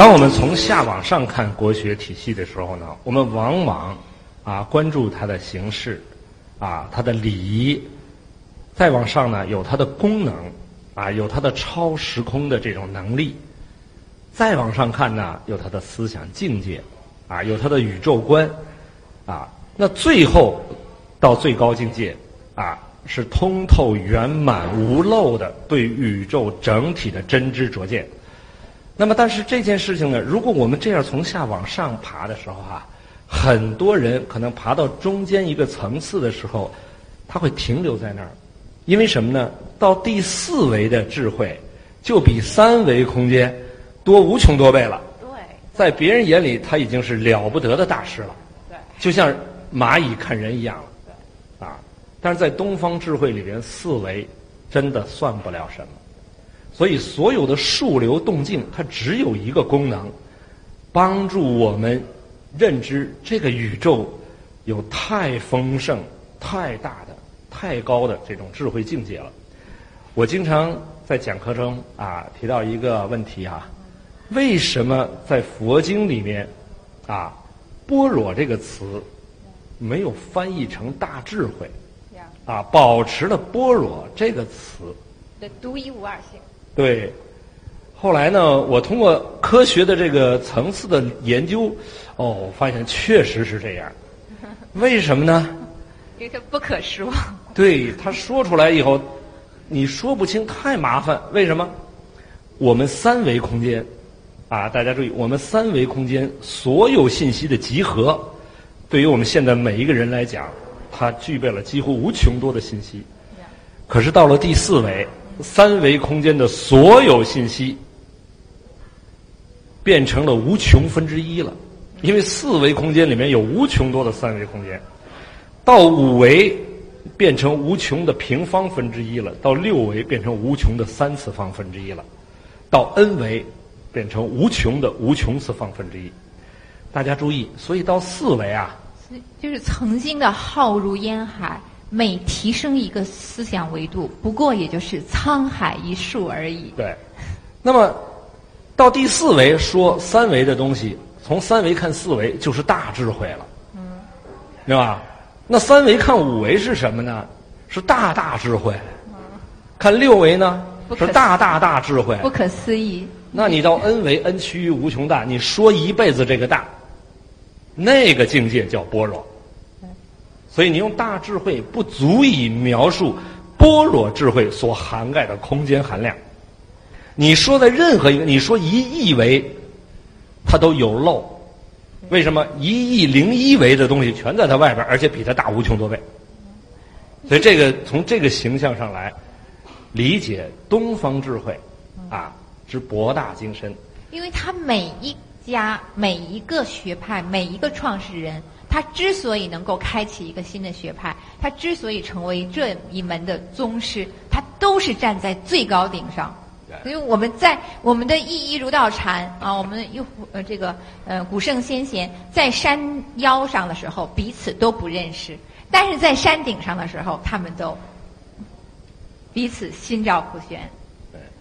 当我们从下往上看国学体系的时候呢，我们往往啊关注它的形式，啊它的礼仪，再往上呢有它的功能，啊有它的超时空的这种能力，再往上看呢有它的思想境界，啊有它的宇宙观，啊。那最后到最高境界啊是通透圆满无漏的对宇宙整体的真知灼见。那么，但是这件事情呢，如果我们这样从下往上爬的时候啊，很多人可能爬到中间一个层次的时候，他会停留在那儿，因为什么呢？到第四维的智慧，就比三维空间多无穷多倍了。对，在别人眼里，他已经是了不得的大师了，对，就像蚂蚁看人一样了，对啊！但是在东方智慧里边，四维真的算不了什么。所以，所有的数流动静，它只有一个功能，帮助我们认知这个宇宙有太丰盛、太大的、太高的这种智慧境界了。我经常在讲课中啊提到一个问题啊，为什么在佛经里面啊“般若”这个词没有翻译成大智慧啊，保持了“般若”这个词的独一无二性。对，后来呢，我通过科学的这个层次的研究，哦，发现确实是这样。为什么呢？因为它不可说。对，他说出来以后，你说不清，太麻烦。为什么？我们三维空间，啊，大家注意，我们三维空间所有信息的集合，对于我们现在每一个人来讲，它具备了几乎无穷多的信息。可是到了第四维。三维空间的所有信息变成了无穷分之一了，因为四维空间里面有无穷多的三维空间，到五维变成无穷的平方分之一了，到六维变成无穷的三次方分之一了，到 n 维变成无穷的无穷次方分之一。大家注意，所以到四维啊，就是曾经的浩如烟海。每提升一个思想维度，不过也就是沧海一粟而已。对，那么到第四维说三维的东西，从三维看四维就是大智慧了，嗯，对吧？那三维看五维是什么呢？是大大智慧。看六维呢？是大大大智慧。不可思议。那你到 n 维，n 趋于无穷大，你说一辈子这个大，那个境界叫般若。所以你用大智慧不足以描述般若智慧所涵盖的空间含量。你说的任何一个，你说一亿维，它都有漏。为什么一亿零一维的东西全在它外边，而且比它大无穷多倍？所以这个从这个形象上来理解东方智慧啊之博大精深。因为它每一家每一个学派每一个创始人。他之所以能够开启一个新的学派，他之所以成为这一门的宗师，他都是站在最高顶上。所以我们在我们的一一儒道禅啊，我们又呃这个呃古圣先贤在山腰上的时候彼此都不认识，但是在山顶上的时候，他们都彼此心照不宣。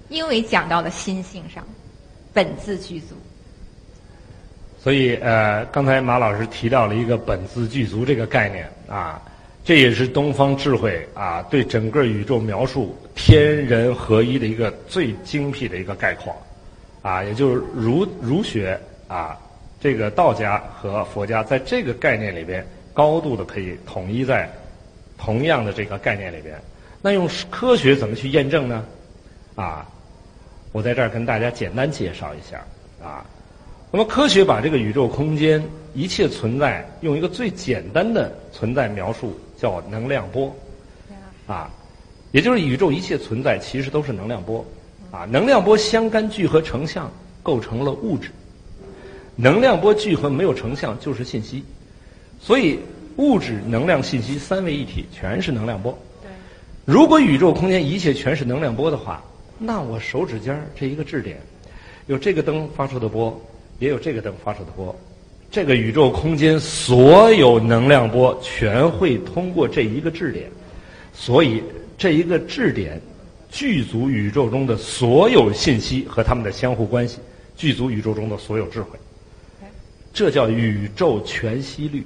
因为讲到了心性上，本自具足。所以，呃，刚才马老师提到了一个“本自具足”这个概念啊，这也是东方智慧啊对整个宇宙描述天人合一的一个最精辟的一个概括，啊，也就是儒儒学啊，这个道家和佛家在这个概念里边高度的可以统一在同样的这个概念里边。那用科学怎么去验证呢？啊，我在这儿跟大家简单介绍一下啊。那么，科学把这个宇宙空间一切存在用一个最简单的存在描述，叫能量波，啊，也就是宇宙一切存在其实都是能量波，啊，能量波相干聚合成像构成了物质，能量波聚合没有成像就是信息，所以物质、能量、信息三位一体全是能量波。如果宇宙空间一切全是能量波的话，那我手指尖这一个质点，有这个灯发出的波。也有这个等发射的波，这个宇宙空间所有能量波全会通过这一个质点，所以这一个质点具足宇宙中的所有信息和它们的相互关系，具足宇宙中的所有智慧。这叫宇宙全息律。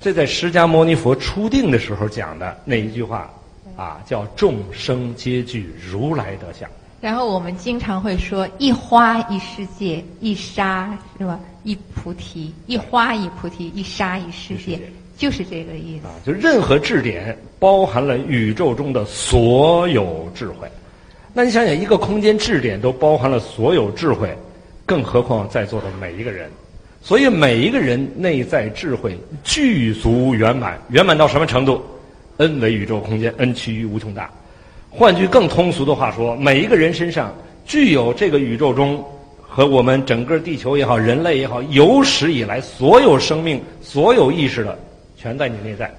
这在释迦牟尼佛初定的时候讲的那一句话，啊，叫众生皆具如来德相。然后我们经常会说一花一世界，一沙是吧？一菩提，一花一菩提，一沙一世界，就是这个意思。啊，就任何质点包含了宇宙中的所有智慧。那你想想，一个空间质点都包含了所有智慧，更何况在座的每一个人？所以每一个人内在智慧具足圆满，圆满到什么程度？n 为宇宙空间，n 趋于无穷大。换句更通俗的话说，每一个人身上具有这个宇宙中和我们整个地球也好，人类也好，有史以来所有生命、所有意识的，全在你内在。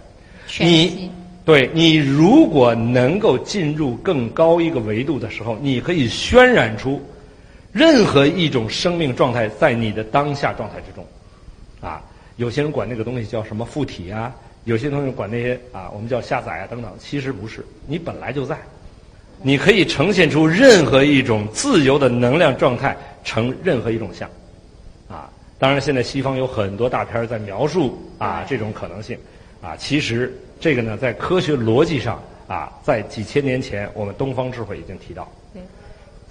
你对你如果能够进入更高一个维度的时候，你可以渲染出。任何一种生命状态在你的当下状态之中，啊，有些人管那个东西叫什么附体啊，有些东西管那些啊，我们叫下载啊等等，其实不是，你本来就在，你可以呈现出任何一种自由的能量状态，成任何一种像，啊，当然现在西方有很多大片在描述啊这种可能性，啊，其实这个呢在科学逻辑上啊，在几千年前我们东方智慧已经提到。对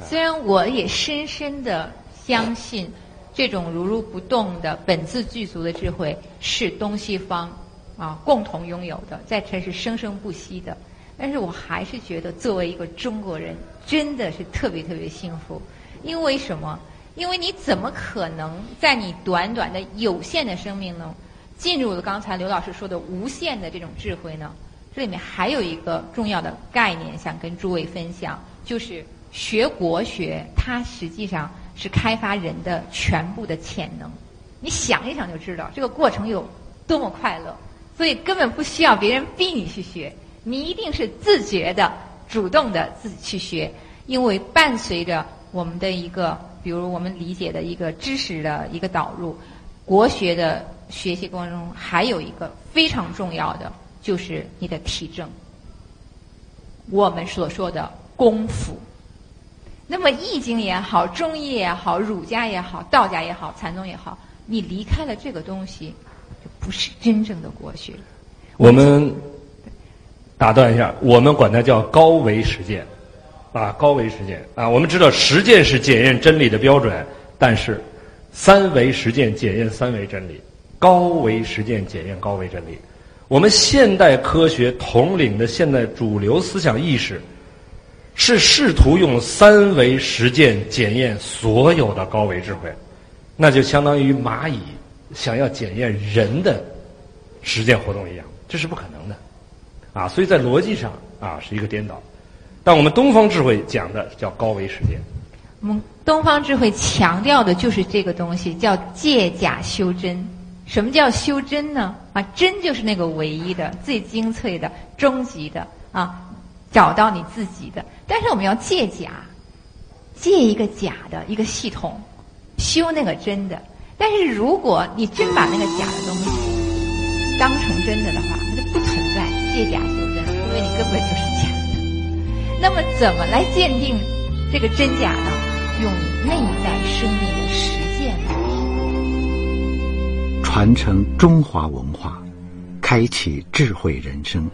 虽然我也深深的相信，这种如如不动的本自具足的智慧是东西方啊共同拥有的，在这是生生不息的。但是我还是觉得，作为一个中国人，真的是特别特别幸福。因为什么？因为你怎么可能在你短短的有限的生命中，进入了刚才刘老师说的无限的这种智慧呢？这里面还有一个重要的概念，想跟诸位分享，就是。学国学，它实际上是开发人的全部的潜能。你想一想就知道，这个过程有多么快乐。所以根本不需要别人逼你去学，你一定是自觉的、主动的自己去学。因为伴随着我们的一个，比如我们理解的一个知识的一个导入，国学的学习过程中还有一个非常重要的，就是你的体证。我们所说的功夫。那么易经也好，中医也好，儒家也好，道家也好，禅宗也好，你离开了这个东西，就不是真正的国学。我们打断一下，我们管它叫高维实践，啊，高维实践啊。我们知道实践是检验真理的标准，但是三维实践检验三维真理，高维实践检验高维真理。我们现代科学统领的现代主流思想意识。是试图用三维实践检验所有的高维智慧，那就相当于蚂蚁想要检验人的实践活动一样，这是不可能的，啊，所以在逻辑上啊是一个颠倒。但我们东方智慧讲的叫高维实践。我们东方智慧强调的就是这个东西，叫借假修真。什么叫修真呢？啊，真就是那个唯一的、最精粹的、终极的啊。找到你自己的，但是我们要借假，借一个假的一个系统，修那个真的。但是如果你真把那个假的东西当成真的的话，那就不借假修真，因为你根本就是假的。那么怎么来鉴定这个真假呢？用你内在生命的实践来传承中华文化，开启智慧人生。